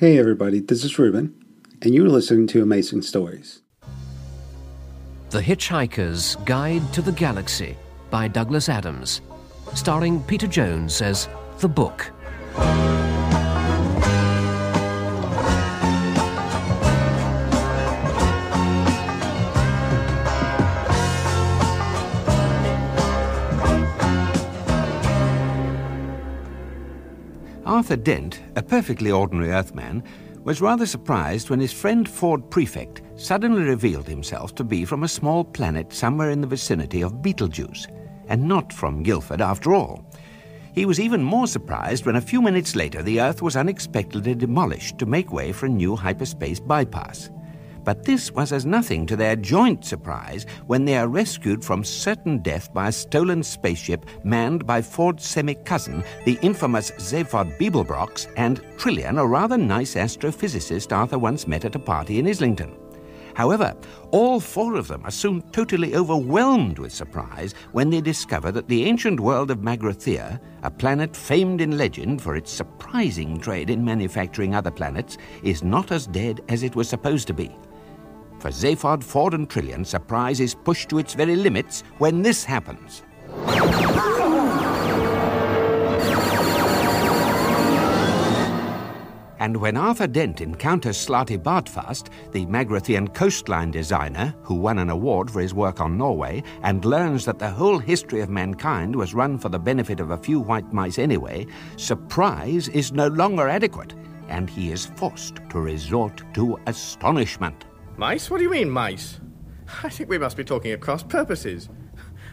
Hey everybody, this is Ruben, and you're listening to Amazing Stories. The Hitchhiker's Guide to the Galaxy by Douglas Adams, starring Peter Jones as The Book. Arthur Dent, a perfectly ordinary Earthman, was rather surprised when his friend Ford Prefect suddenly revealed himself to be from a small planet somewhere in the vicinity of Betelgeuse, and not from Guildford after all. He was even more surprised when a few minutes later the Earth was unexpectedly demolished to make way for a new hyperspace bypass. But this was as nothing to their joint surprise when they are rescued from certain death by a stolen spaceship manned by Ford's semi cousin, the infamous Zaphod Beeblebrox, and Trillian, a rather nice astrophysicist Arthur once met at a party in Islington. However, all four of them are soon totally overwhelmed with surprise when they discover that the ancient world of Magrathea, a planet famed in legend for its surprising trade in manufacturing other planets, is not as dead as it was supposed to be. For Zaphod, Ford, and Trillian, surprise is pushed to its very limits when this happens. And when Arthur Dent encounters Slartibartfast, the Magrathean coastline designer, who won an award for his work on Norway, and learns that the whole history of mankind was run for the benefit of a few white mice anyway, surprise is no longer adequate, and he is forced to resort to astonishment. Mice? What do you mean, mice? I think we must be talking at cross purposes.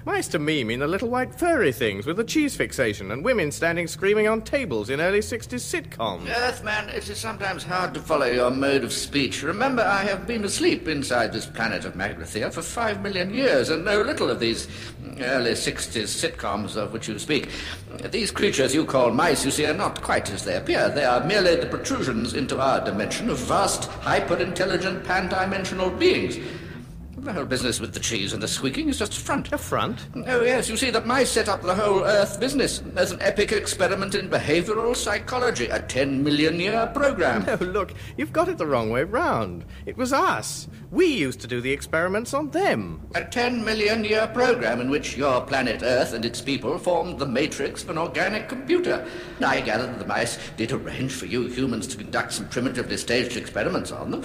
Mice to me mean the little white furry things with the cheese fixation and women standing screaming on tables in early 60s sitcoms. Earthman, it is sometimes hard to follow your mode of speech. Remember, I have been asleep inside this planet of Magrathea for five million years and know little of these early 60s sitcoms of which you speak. These creatures you call mice, you see, are not quite as they appear. They are merely the protrusions into our dimension of vast, hyper-intelligent, pan-dimensional beings. The whole business with the cheese and the squeaking is just a front. A front? Oh, yes, you see, that mice set up the whole Earth business as an epic experiment in behavioral psychology, a 10 million year program. No, look, you've got it the wrong way round. It was us. We used to do the experiments on them. A 10 million year program in which your planet Earth and its people formed the matrix of an organic computer. I gather that the mice did arrange for you humans to conduct some primitively staged experiments on them,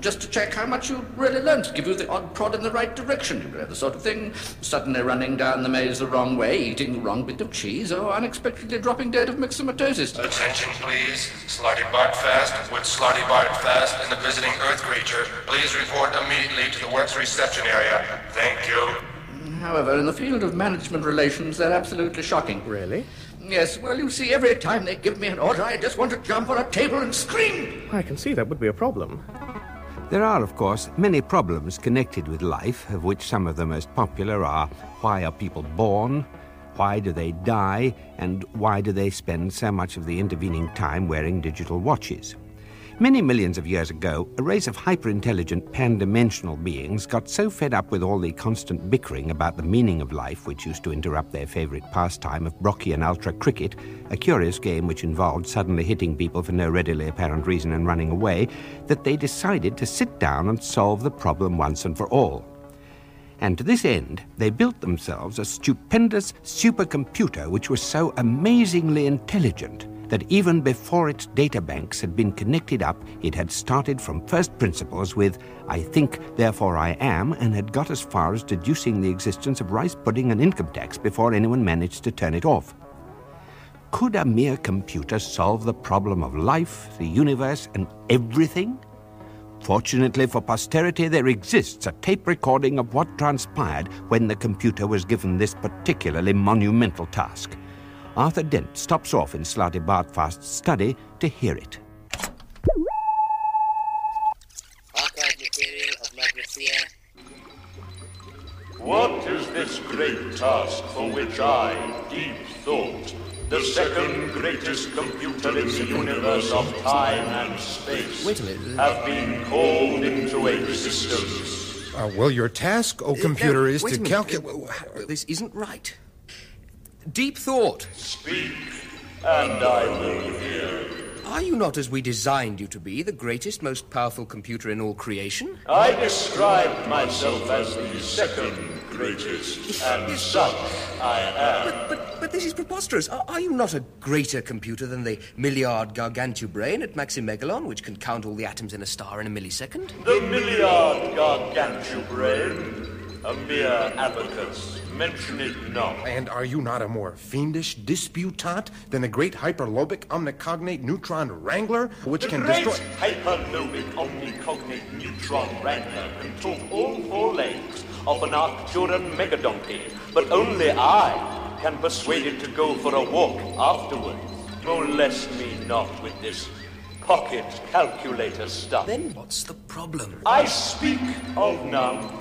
just to check how much you really learned, to give you the odd prod in the right direction, you know, the sort of thing. Suddenly running down the maze the wrong way, eating the wrong bit of cheese, or unexpectedly dropping dead of myxomatosis. Attention, please. Slartibartfast with Slotty Bart Fast and the visiting Earth creature. Please report immediately to the works reception area. Thank you. However, in the field of management relations, they're absolutely shocking. Really? Yes, well, you see, every time they give me an order, I just want to jump on a table and scream. I can see that would be a problem. There are, of course, many problems connected with life, of which some of the most popular are why are people born? Why do they die? And why do they spend so much of the intervening time wearing digital watches? Many millions of years ago, a race of hyper-intelligent pan-dimensional beings got so fed up with all the constant bickering about the meaning of life, which used to interrupt their favorite pastime of Brockian ultra cricket, a curious game which involved suddenly hitting people for no readily apparent reason and running away, that they decided to sit down and solve the problem once and for all. And to this end, they built themselves a stupendous supercomputer which was so amazingly intelligent that even before its databanks had been connected up, it had started from first principles with, I think, therefore I am, and had got as far as deducing the existence of rice pudding and income tax before anyone managed to turn it off. Could a mere computer solve the problem of life, the universe, and everything? Fortunately for posterity, there exists a tape recording of what transpired when the computer was given this particularly monumental task. Arthur Dent stops off in Slade Bartfast's study to hear it. Archive material of Magrathea. What is this great task for which I, Deep Thought, the second greatest computer in the universe of time and space, Wait a minute. have been called into existence? Uh, well, your task, O computer, No, is to calculate. Uh, This isn't right. Deep thought. Speak, and I will hear. Are you not, as we designed you to be, the greatest, most powerful computer in all creation? I described myself as the second greatest, and such I am. But, but this is preposterous. Are, are you not a greater computer than the milliard gargantubrain at Maximegalon, which can count all the atoms in a star in a millisecond? The milliard gargantubrain, a mere abacus. Mention it not. And are you not a more fiendish disputant than the great hyperlobic omnicognate neutron wrangler, which the can great destroy. hyperlobic omnicognate neutron wrangler can talk all four legs of an Arcturan megadonkey, but only I can persuade it to go for a walk afterwards. Molest me not with this pocket calculator stuff. Then what's the problem? I speak of none,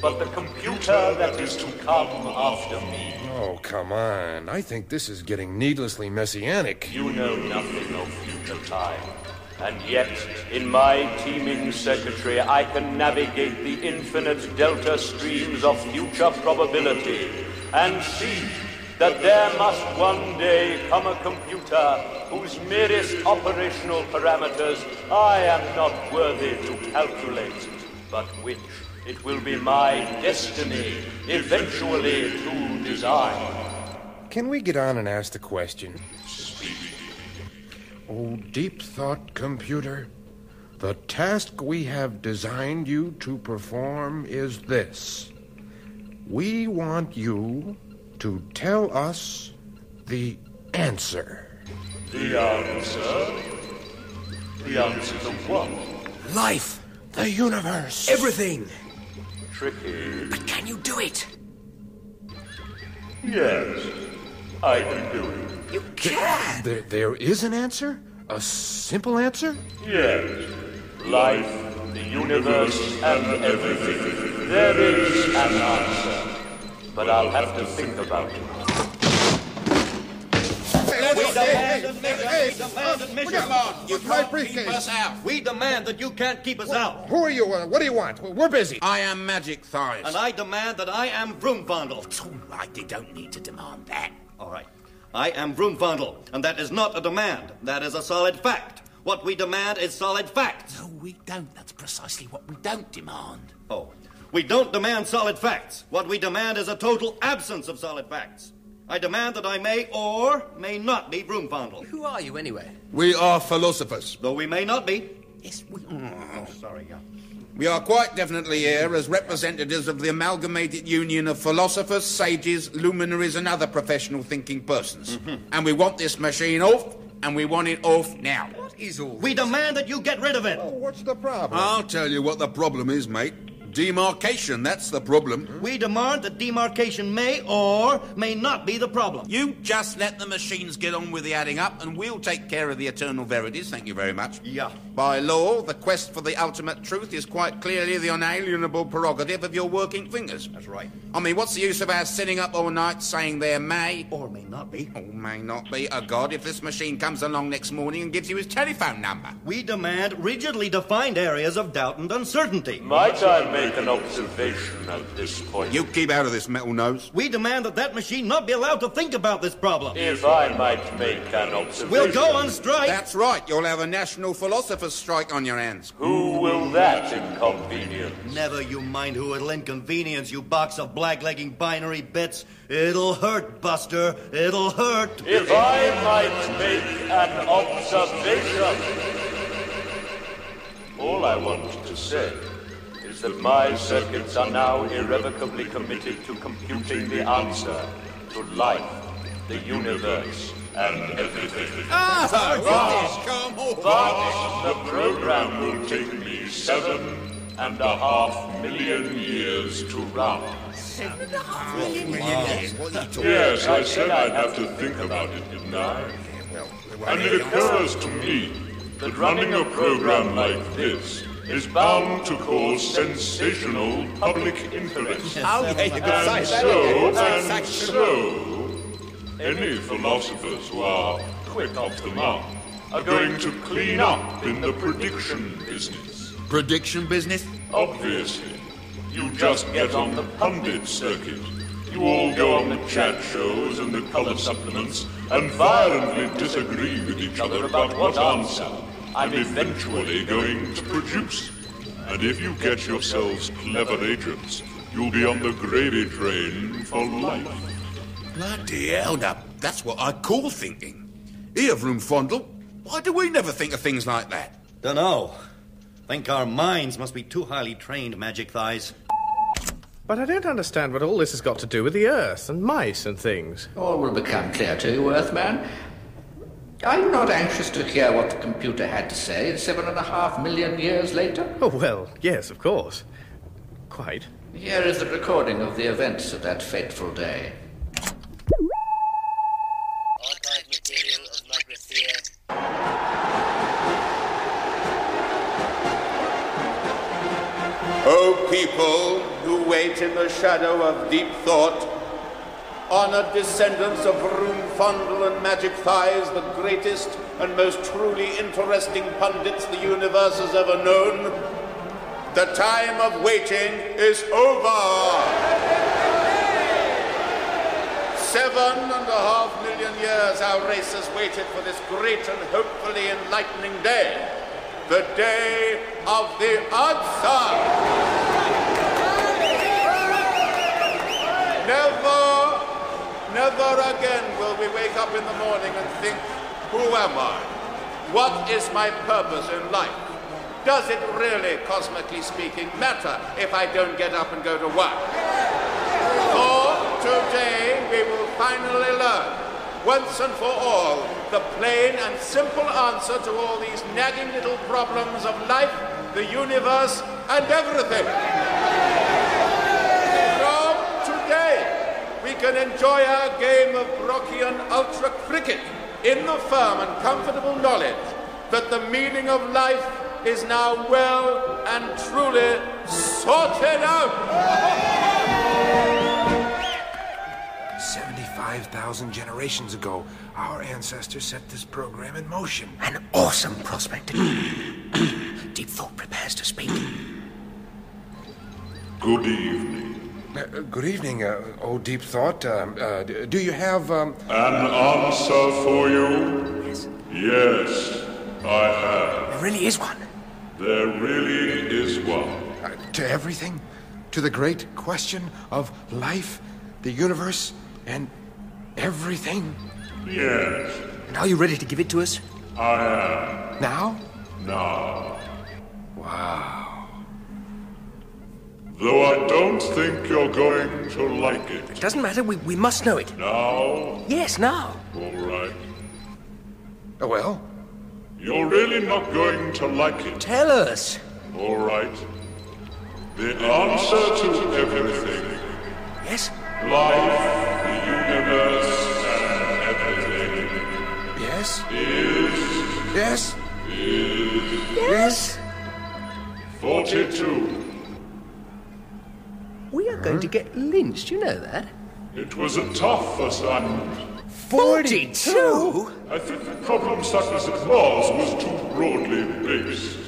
but the computer that is to come after me. Oh, come on. I think this is getting needlessly messianic. You know nothing of future time. And yet, in my teeming circuitry, I can navigate the infinite delta streams of future probability and see that there must one day come a computer whose merest operational parameters I am not worthy to calculate, but which it will be my destiny eventually to design. Can we get on and ask the question? Oh, deep thought computer, the task we have designed you to perform is this. We want you to tell us the answer. The answer? The answer to what? Life! The universe! Everything! Tricky. But can you do it? Yes, I can do it. You can! There, there is an answer? A simple answer? Yes. Life, the universe, and everything. There is an answer. But I'll have to think about it. We demand admission. We demand. You can't briefcase. keep us out. We demand that you can't keep us out. Who are you? Uh, what do you want? We're busy. I am Majikthise. And I demand that I am Vroomfondel. It's all right. They don't need to demand that. All right. I am Vroomfondel, and that is not a demand. That is a solid fact. What we demand is solid facts. No, we don't. That's precisely what we don't demand. Oh. We don't demand solid facts. What we demand is a total absence of solid facts. I demand that I may or may not be Vroomfondel. Who are you, anyway? We are philosophers. Though we may not be. Yes, we are. sorry, yeah. We are quite definitely here as representatives of the amalgamated union of philosophers, sages, luminaries, and other professional thinking persons. Mm-hmm. And we want this machine off, and we want it off now. What is all We demand that you get rid of it. Oh, what's the problem? I'll tell you what the problem is, mate. Demarcation, that's the problem. Hmm? We demand that demarcation may or may not be the problem. You just let the machines get on with the adding up, and we'll take care of the eternal verities. Thank you very much. Yeah. By law, the quest for the ultimate truth is quite clearly the unalienable prerogative of your working fingers. That's right. I mean, what's the use of our sitting up all night saying there may or may not be, or may not be a god if this machine comes along next morning and gives you his telephone number? We demand rigidly defined areas of doubt and uncertainty. Might I make an observation at this point? You keep out of this, metal nose. We demand that that machine not be allowed to think about this problem. If I might make an observation. We'll go on strike. That's right. You'll have a national philosopher's strike on your hands. Who will that inconvenience? Never you mind who it'll inconvenience, you box of blacklegging binary bits. It'll hurt, Buster. It'll hurt. If I might make an observation. All I want to say is that my circuits are now irrevocably committed to computing the answer to life, the universe, and everything. Ah, but, come but the program will take me seven and a half million years to run. Seven and a half million years? Yes, I said I'd have to think about it, didn't I? And it occurs to me that running a program like this is bound to cause sensational public interest. Oh, yeah, you could and say that, so, yeah. and so, any philosophers who are quick off the mark are going to clean up in the prediction business. Prediction business? Obviously. You just get on the pundit circuit. You all go on the chat shows and the color supplements and violently disagree with each other about what answer I'm eventually going to produce. And if you get yourselves clever agents, you'll be on the gravy train for life. Bloody hell, now, that's what I call thinking. Here, Vroomfondel, why do we never think of things like that? Dunno. Think our minds must be too highly trained, Majikthise. But I don't understand what all this has got to do with the Earth and mice and things. All will become clear to you, Earthman. Are you not anxious to hear what the computer had to say seven and a half million years later? Oh, well, yes, of course. Quite. Here is the recording of the events of that fateful day. Archive material of Magrathea. O people who wait in the shadow of deep thought, honored descendants of Vroomfondel and Magic Thighs, the greatest and most truly interesting pundits the universe has ever known, the time of waiting is over. Seven and a half million years our race has waited for this great and hopefully enlightening day. The day of the answer. Never, never again will we wake up in the morning and think, who am I? What is my purpose in life? Does it really, cosmically speaking, matter if I don't get up and go to work? For today we will finally learn, once and for all, the plain and simple answer to all these nagging little problems of life, the universe, and everything. From today, we can enjoy our game of Brockian Ultra Cricket in the firm and comfortable knowledge that the meaning of life is now well and truly sorted out. 75,000 generations ago, our ancestors set this program in motion. An awesome prospect. Deep Thought prepares to speak. Good evening. Uh, uh, good evening, uh, oh Deep Thought. Um, uh, do you have um, An answer for you? Yes. Yes, I have. There really is one. There really is one. uh, to everything? To the great question of life, the universe, and everything? Yes, And are you ready to give it to us? I am. Now? Now. Wow. Though I don't think you're going to like it. It doesn't matter. We, we must know it. Now? Yes, now. All right. Oh, well? You're really not going to like it. Tell us. All right. The answer to everything. Yes? Life, the universe, and everything. Yes? Is. Yes? Is. Yes? 42. We are going to get lynched, you know that? It was a tough assignment. 42? I think the problem, such as it was, was too broadly based.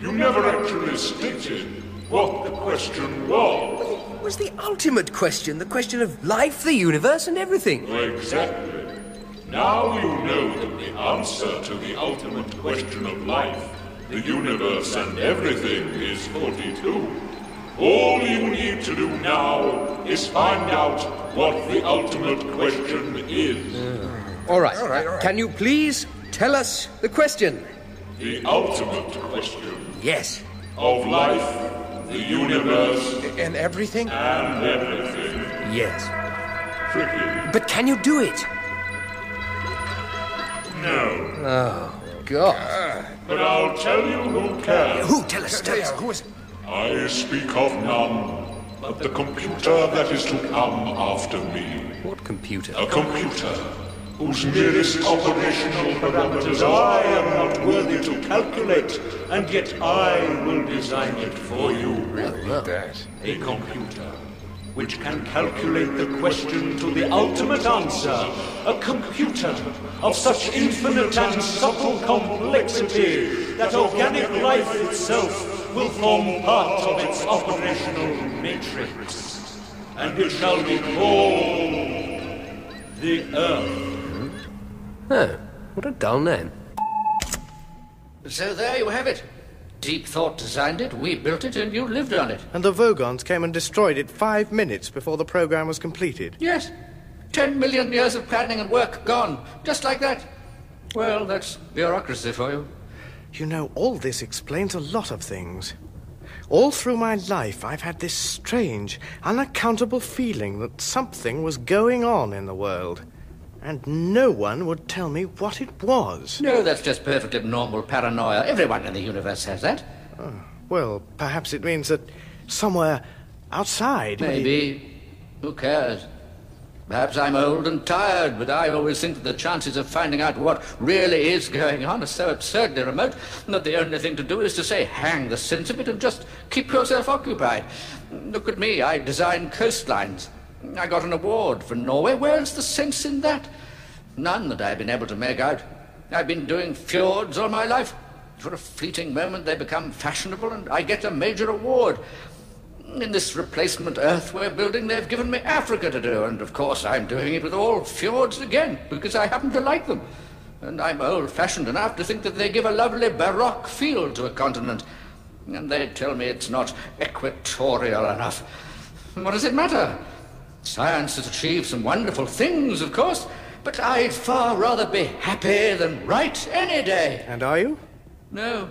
You never actually stated what the question was. It was the ultimate question, the question of life, the universe, and everything. Exactly. Now you know that the answer to the ultimate question of life, the universe, and everything is 42. All you need to do now is find out what the ultimate question is. All right. Can you please tell us the question? The ultimate question Yes. of life, the universe, And everything? and everything. Yes. Tricky. But can you do it? No. Oh, God. But I'll tell you who can. Who? Tell us. Tell us. Who is it? I speak of none but the computer that is to come after me. What computer? A computer whose nearest operational parameters I am not worthy to calculate, and yet I will design it for you. That. A computer which can calculate the question to the ultimate answer. A computer of such infinite and subtle complexity that organic life itself will form part of its operational matrix. and it shall be called the Earth. Oh, what a dull name. So there you have it. Deep Thought designed it, we built it, and you lived on it. And the Vogons came and destroyed it five minutes before the program was completed. Yes. Ten million years of planning and work gone, just like that. Well, that's bureaucracy for you. You know, all this explains a lot of things. All through my life, I've had this strange, unaccountable feeling that something was going on in the world. And no one would tell me what it was. No, that's just perfectly normal paranoia. Everyone in the universe has that. Oh, well, perhaps it means that somewhere outside. Maybe. Who cares? Perhaps I'm old and tired, but I always think that the chances of finding out what really is going on are so absurdly remote that the only thing to do is to say, hang the sense of it and just keep yourself occupied. Look at me, I design coastlines. I got an award for Norway. Where's the sense in that? None that I've been able to make out. I've been doing fjords all my life. For a fleeting moment they become fashionable and I get a major award. In this replacement Earth we're building, they've given me Africa to do, and of course I'm doing it with all fjords again, because I happen to like them. And I'm old-fashioned enough to think that they give a lovely baroque feel to a continent. And they tell me it's not equatorial enough. What does it matter? Science has achieved some wonderful things, of course, but I'd far rather be happy than right any day. And are you? No.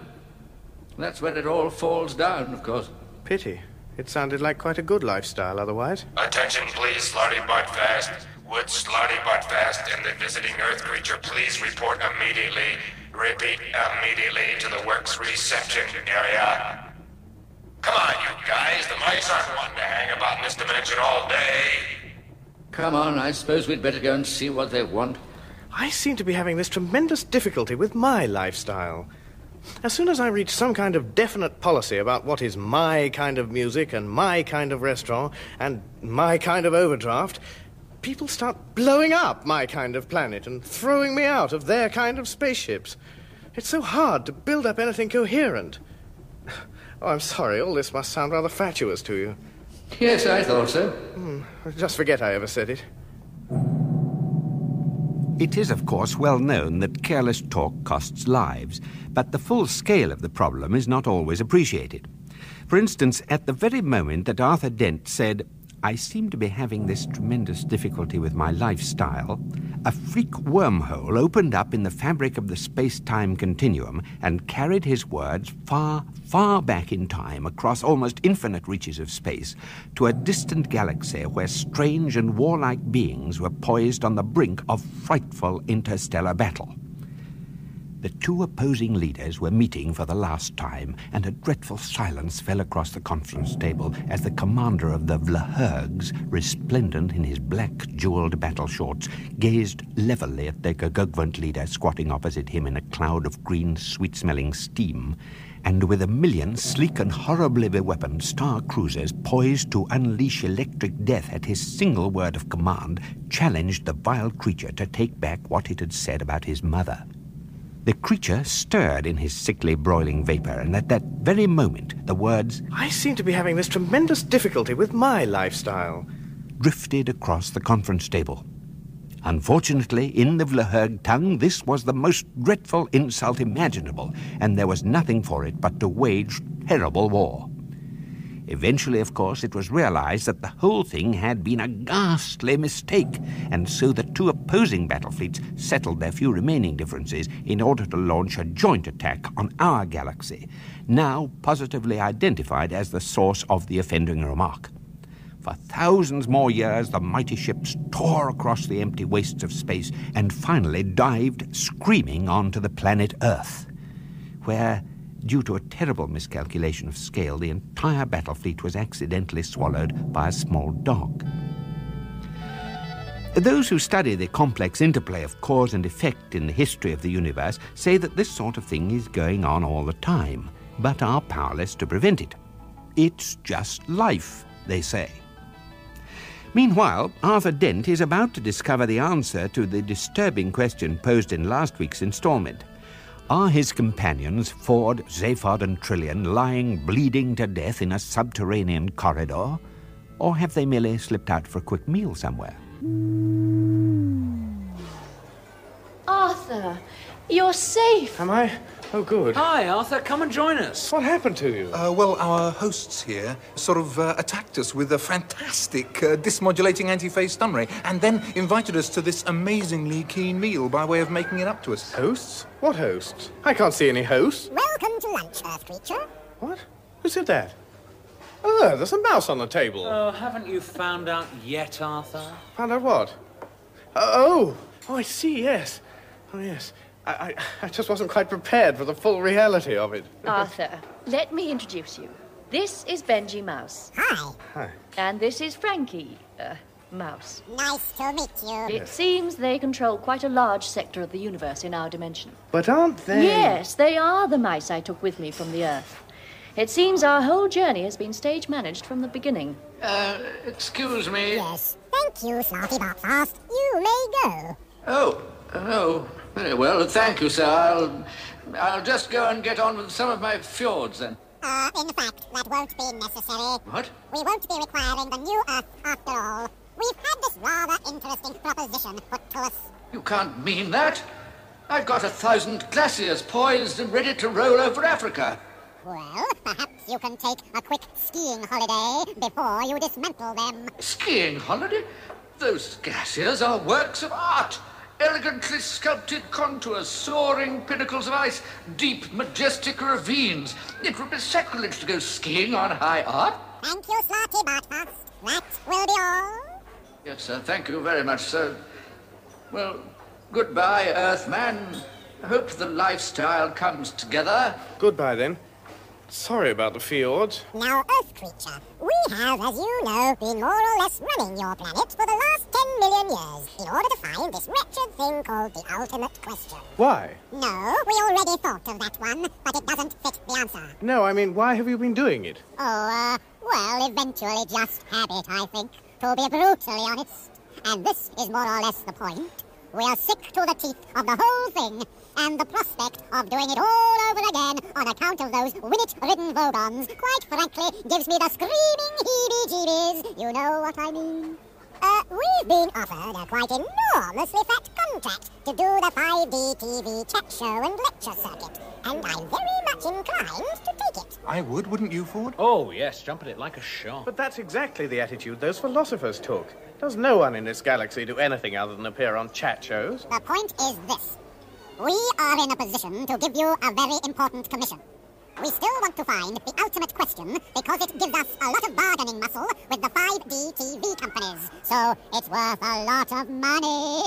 That's when it all falls down, of course. Pity. It sounded like quite a good lifestyle otherwise. Attention, please, Slartibartfast. Would Slartibartfast and the visiting Earth creature please report immediately, repeat, immediately to the works reception area? Come on, you guys. The mice aren't one to hang about in this dimension all day. Come on, I suppose we'd better go and see what they want. I seem to be having this tremendous difficulty with my lifestyle. As soon as I reach some kind of definite policy about what is my kind of music and my kind of restaurant and my kind of overdraft, people start blowing up my kind of planet and throwing me out of their kind of spaceships. It's so hard to build up anything coherent. Oh, I'm sorry, all this must sound rather fatuous to you. Yes, I thought so. Hmm, just forget I ever said it. It is, of course, well known that careless talk costs lives, but the full scale of the problem is not always appreciated. For instance, at the very moment that Arthur Dent said, I seem to be having this tremendous difficulty with my lifestyle, a freak wormhole opened up in the fabric of the space time continuum and carried his words far, far back in time across almost infinite reaches of space to a distant galaxy where strange and warlike beings were poised on the brink of frightful interstellar battle. The two opposing leaders were meeting for the last time, and a dreadful silence fell across the conference table as the commander of the Vl'hurgs, resplendent in his black jeweled battle shorts, gazed levelly at the G'Gugvuntt leader squatting opposite him in a cloud of green, sweet smelling steam, and with a million sleek and horribly beweaponed star cruisers poised to unleash electric death at his single word of command, challenged the vile creature to take back what it had said about his mother. The creature stirred in his sickly, broiling vapor, and at that very moment the words, I seem to be having this tremendous difficulty with my lifestyle, drifted across the conference table. Unfortunately, in the Vl'hurg tongue, this was the most dreadful insult imaginable, and there was nothing for it but to wage terrible war. Eventually, of course, it was realized that the whole thing had been a ghastly mistake, and so the two opposing battle fleets settled their few remaining differences in order to launch a joint attack on our galaxy, now positively identified as the source of the offending remark. For thousands more years, the mighty ships tore across the empty wastes of space and finally dived screaming onto the planet Earth, where Due to a terrible miscalculation of scale, the entire battle fleet was accidentally swallowed by a small dog. Those who study the complex interplay of cause and effect in the history of the universe say that this sort of thing is going on all the time, but are powerless to prevent it. It's just life, they say. Meanwhile, Arthur Dent is about to discover the answer to the disturbing question posed in last week's installment. Are his companions, Ford, Zaphod, and Trillian, lying bleeding to death in a subterranean corridor? Or have they merely slipped out for a quick meal somewhere? Arthur, you're safe. Am I? Oh, good. Hi, Arthur. Come and join us. What happened to you? Uh, well, our hosts here sort of uh, attacked us with a fantastic uh, dismodulating anti-phase stun ray and then invited us to this amazingly keen meal by way of making it up to us. Hosts? What hosts? I can't see any hosts. Welcome to lunch, Earth creature. What? Who said that? Oh, there's a mouse on the table. Oh, haven't you found out yet, Arthur? Found out what? Oh, oh, I see, yes. Oh, yes. I, I, I just wasn't quite prepared for the full reality of it. Arthur, let me introduce you. This is Benji Mouse. Hi. Hi. And this is Frankie, uh, Mouse. Nice to meet you. It seems they control quite a large sector of the universe in our dimension. But aren't they? Yes, they are the mice I took with me from the Earth. It seems our whole journey has been stage managed from the beginning. Uh, excuse me. Yes. Thank you, Slartibartfast. You may go. Oh, oh, very well. Thank you, sir. I'll, I'll just go and get on with some of my fjords then. Uh, in fact, that won't be necessary. What? We won't be requiring the new Earth after all. We've had this rather interesting proposition put to us. You can't mean that. I've got a thousand glaciers poised and ready to roll over Africa. Well, perhaps you can take a quick skiing holiday before you dismantle them. Skiing holiday? Those glaciers are works of art. Elegantly sculpted contours, soaring pinnacles of ice, deep, majestic ravines. It would be sacrilege to go skiing on high art. Thank you, Slartibartfast. That will be all. Yes, sir. Thank you very much, sir. Well, goodbye, Earthman. I hope the lifestyle comes together. Goodbye, then. Sorry about the fjords. Now, Earth creature, we have, as you know, been more or less running your planet for the last 10 million years in order to find this wretched thing called the ultimate question. Why? No, we already thought of that one, but it doesn't fit the answer. No, I mean, why have you been doing it? Oh, uh, well, eventually just habit, I think, to be brutally honest. And this is more or less the point. We are sick to the teeth of the whole thing, and the prospect of doing it all over again on account of those winnet-ridden Vogons, quite frankly, gives me the screaming heebie-jeebies. You know what I mean? Uh, we've been offered a quite enormously fat contract to do the 5D TV chat show and lecture circuit, and I'm very much inclined to take it. I would, wouldn't you, Ford? Oh, yes, jump at it like a shark. But that's exactly the attitude those philosophers took. Does no one in this galaxy do anything other than appear on chat shows? The point is this. We are in a position to give you a very important commission. We still want to find the ultimate question because it gives us a lot of bargaining muscle with the 5D TV companies. So it's worth a lot of money.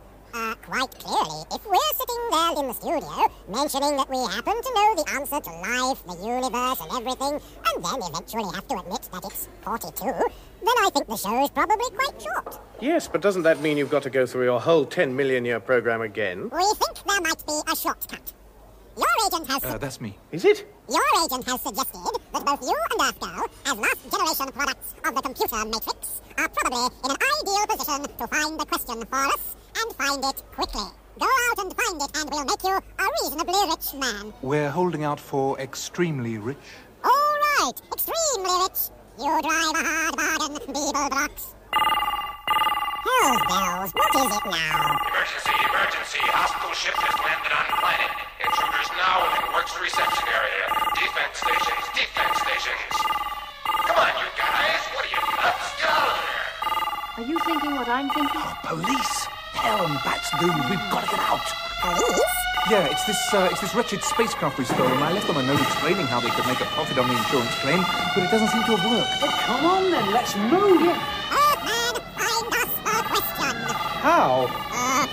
uh, quite clearly, if we're sitting there in the studio mentioning that we happen to know the answer to life, the universe, and everything, and then eventually have to admit that it's 42, then I think the show is probably quite short. Yes, but doesn't that mean you've got to go through your whole 10 million year program again? We think there might be a shortcut. Your agent has. Uh, that's me. Is it? Your agent has suggested that both you and Earth Girl, as last generation products of the computer matrix, are probably in an ideal position to find the question for us and find it quickly. Go out and find it, and we'll make you a reasonably rich man. We're holding out for extremely rich. All right, extremely rich. You drive a hard bargain, Beeblebrox. Hells bells, what is it now? Emergency, emergency. Hostile ship has landed on planet. Intruders now in works reception area. Defense stations, defense stations. Come on, you guys. What are you nuts? Get out of there. Are you thinking what I'm thinking? Oh, Police! Hell and bats, dude, we've got to get out. Police? Yeah, it's this, uh, it's this wretched spacecraft we stole, and I left them a note explaining how they could make a profit on the insurance claim, but it doesn't seem to have worked. Oh, come on then, let's move. Earthman, How? Uh,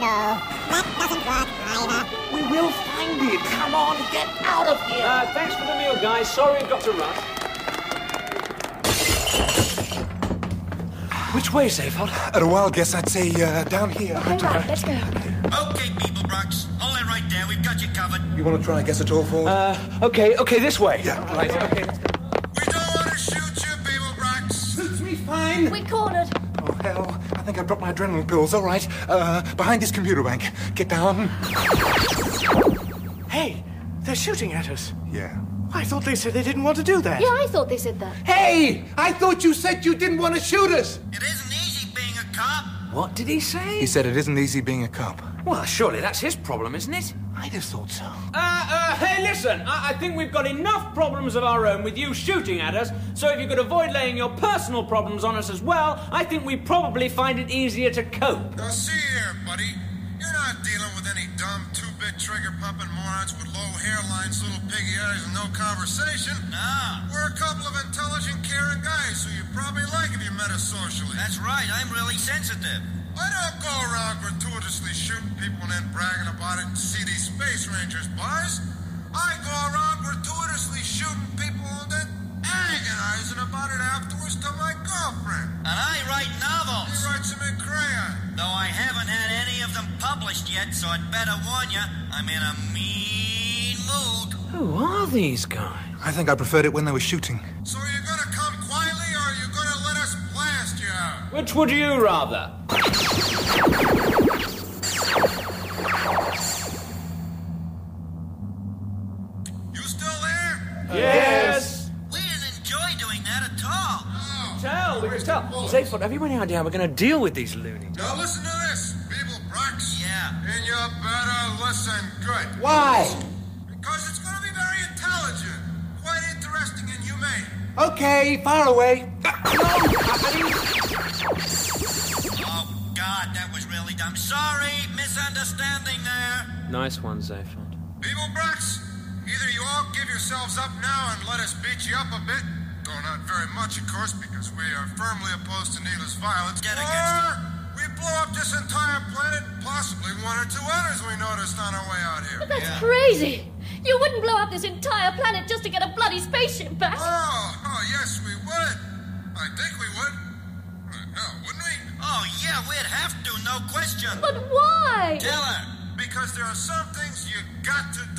no, that doesn't work either. We will find it. Come on, get out of here. Uh, thanks for the meal, guys. Sorry we've got to run. Which way, Zaphod? At a wild guess, I'd say uh, down here. Okay, right, let's go. Okay, Beeblebrox. Hold it right there. We've got you covered. You want to try and guess at all, Ford? Uh, okay, okay, this way. yeah, right, okay. We don't want to shoot you, Beeblebrox. Suits me fine. We're cornered. Hell. I think I've dropped my adrenaline pills. All right. Uh, behind this computer bank. Get down. Hey, they're shooting at us. Yeah. I thought they said they didn't want to do that. Yeah, I thought they said that. Hey! I thought you said you didn't want to shoot us! It isn't easy being a cop. What did he say? He said it isn't easy being a cop. Well, surely that's his problem, isn't it? I'd have thought so. Uh, uh, hey, listen, I, I think we've got enough problems of our own with you shooting at us, so if you could avoid laying your personal problems on us as well, I think we probably find it easier to cope. Now, see here, buddy. You're not dealing with any dumb, two-bit trigger-pumping morons with low hairlines, little piggy eyes, and no conversation. Nah. We're a couple of intelligent, caring guys who you'd probably like if you met us socially. That's right, I'm really sensitive. I don't go around gratuitously shooting people and then bragging about it and see these space rangers, boys. I go around gratuitously shooting people and then agonizing about it afterwards to my girlfriend. And I write novels. He writes them in crayon. Though I haven't had any of them published yet, so I'd better warn you, I'm in a mean mood. Who are these guys? I think I preferred it when they were shooting. So are you gonna come quietly or are you gonna let us blast you out? Which would you rather? Tell, we can. Zaphod, have you any idea how we're going to deal with these loonies? Now listen to this, people Brox. Yeah. And you better listen good. Why? Because it's gonna be very intelligent, quite interesting and humane. Okay, fire away. Oh, God, that was really dumb. Sorry, misunderstanding there. Nice one, Zaphod. Beeblebrox, either you all give yourselves up now and let us beat you up a bit, though not very much, of course, because we are firmly opposed to needless violence, Get or against we blow up this entire planet, possibly one or two others we noticed on our way out here. But that's crazy. You wouldn't blow up this entire planet just to get a bloody spaceship back. Oh, oh, yes, we would. I think we would. Uh, no, wouldn't we? Oh, yeah, we'd have to, no question. But why? Tell her. Because there are some things you got to do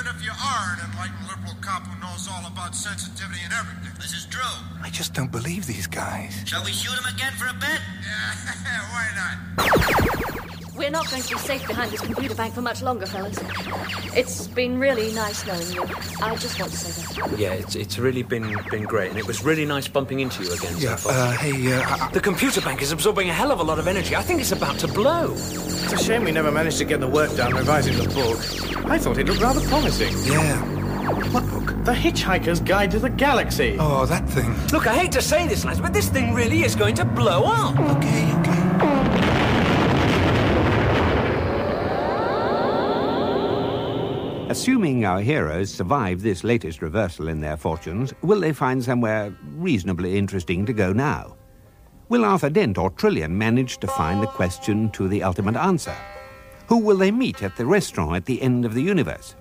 even if you are an enlightened liberal cop who knows all about sensitivity and everything. This is true. I just don't believe these guys. Shall we shoot him again for a bet? Yeah, why not? We're not going to be safe behind this computer bank for much longer, fellas. It's been really nice knowing you. I just want to say that. Yeah, it's, it's really been been great, and it was really nice bumping into you again, Yeah, Zaphod. uh, hey, uh, I- The computer bank is absorbing a hell of a lot of energy. I think it's about to blow. It's a shame we never managed to get the work done revising the book. I thought it looked rather promising. yeah. What book? The Hitchhiker's Guide to the Galaxy. Oh, that thing. Look, I hate to say this, lads, but this thing really is going to blow up. Okay, okay. Assuming our heroes survive this latest reversal in their fortunes, will they find somewhere reasonably interesting to go now? Will Arthur Dent or Trillian manage to find the question to the ultimate answer? Who will they meet at the restaurant at the end of the universe?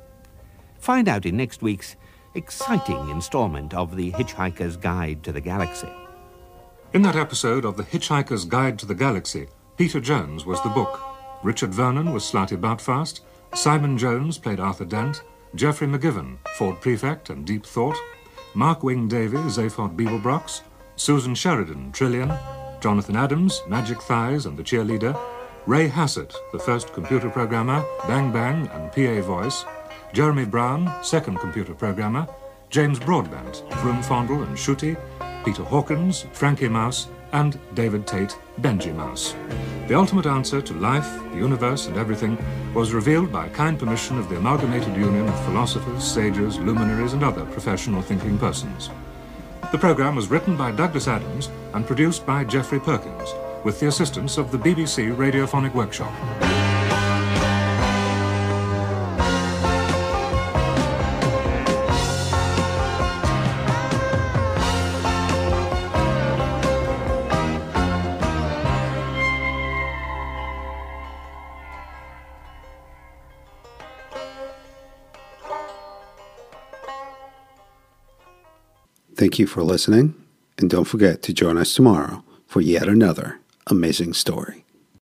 Find out in next week's exciting installment of The Hitchhiker's Guide to the Galaxy. In that episode of The Hitchhiker's Guide to the Galaxy, Peter Jones was the book. Richard Vernon was Slartibartfast. Simon Jones played Arthur Dent. Geoffrey McGivern, Ford Prefect and Deep Thought. Mark Wing-Davey, Zaphod Beeblebrox. Susan Sheridan, Trillian. Jonathan Adams, Majikthise and the Cheerleader. Ray Hassett, the first computer programmer, Bang Bang and PA Voice. Jeremy Brown, second computer programmer. James Broadbent, Vroomfondel and Shooty. Peter Hawkins, Frankie Mouse, and David Tate, Benji Mouse. The ultimate answer to life, the universe, and everything was revealed by kind permission of the Amalgamated Union of Philosophers, Sages, Luminaries, and other professional thinking persons. The program was written by Douglas Adams and produced by Geoffrey Perkins, with the assistance of the BBC Radiophonic Workshop. Thank you for listening, and don't forget to join us tomorrow for yet another amazing story.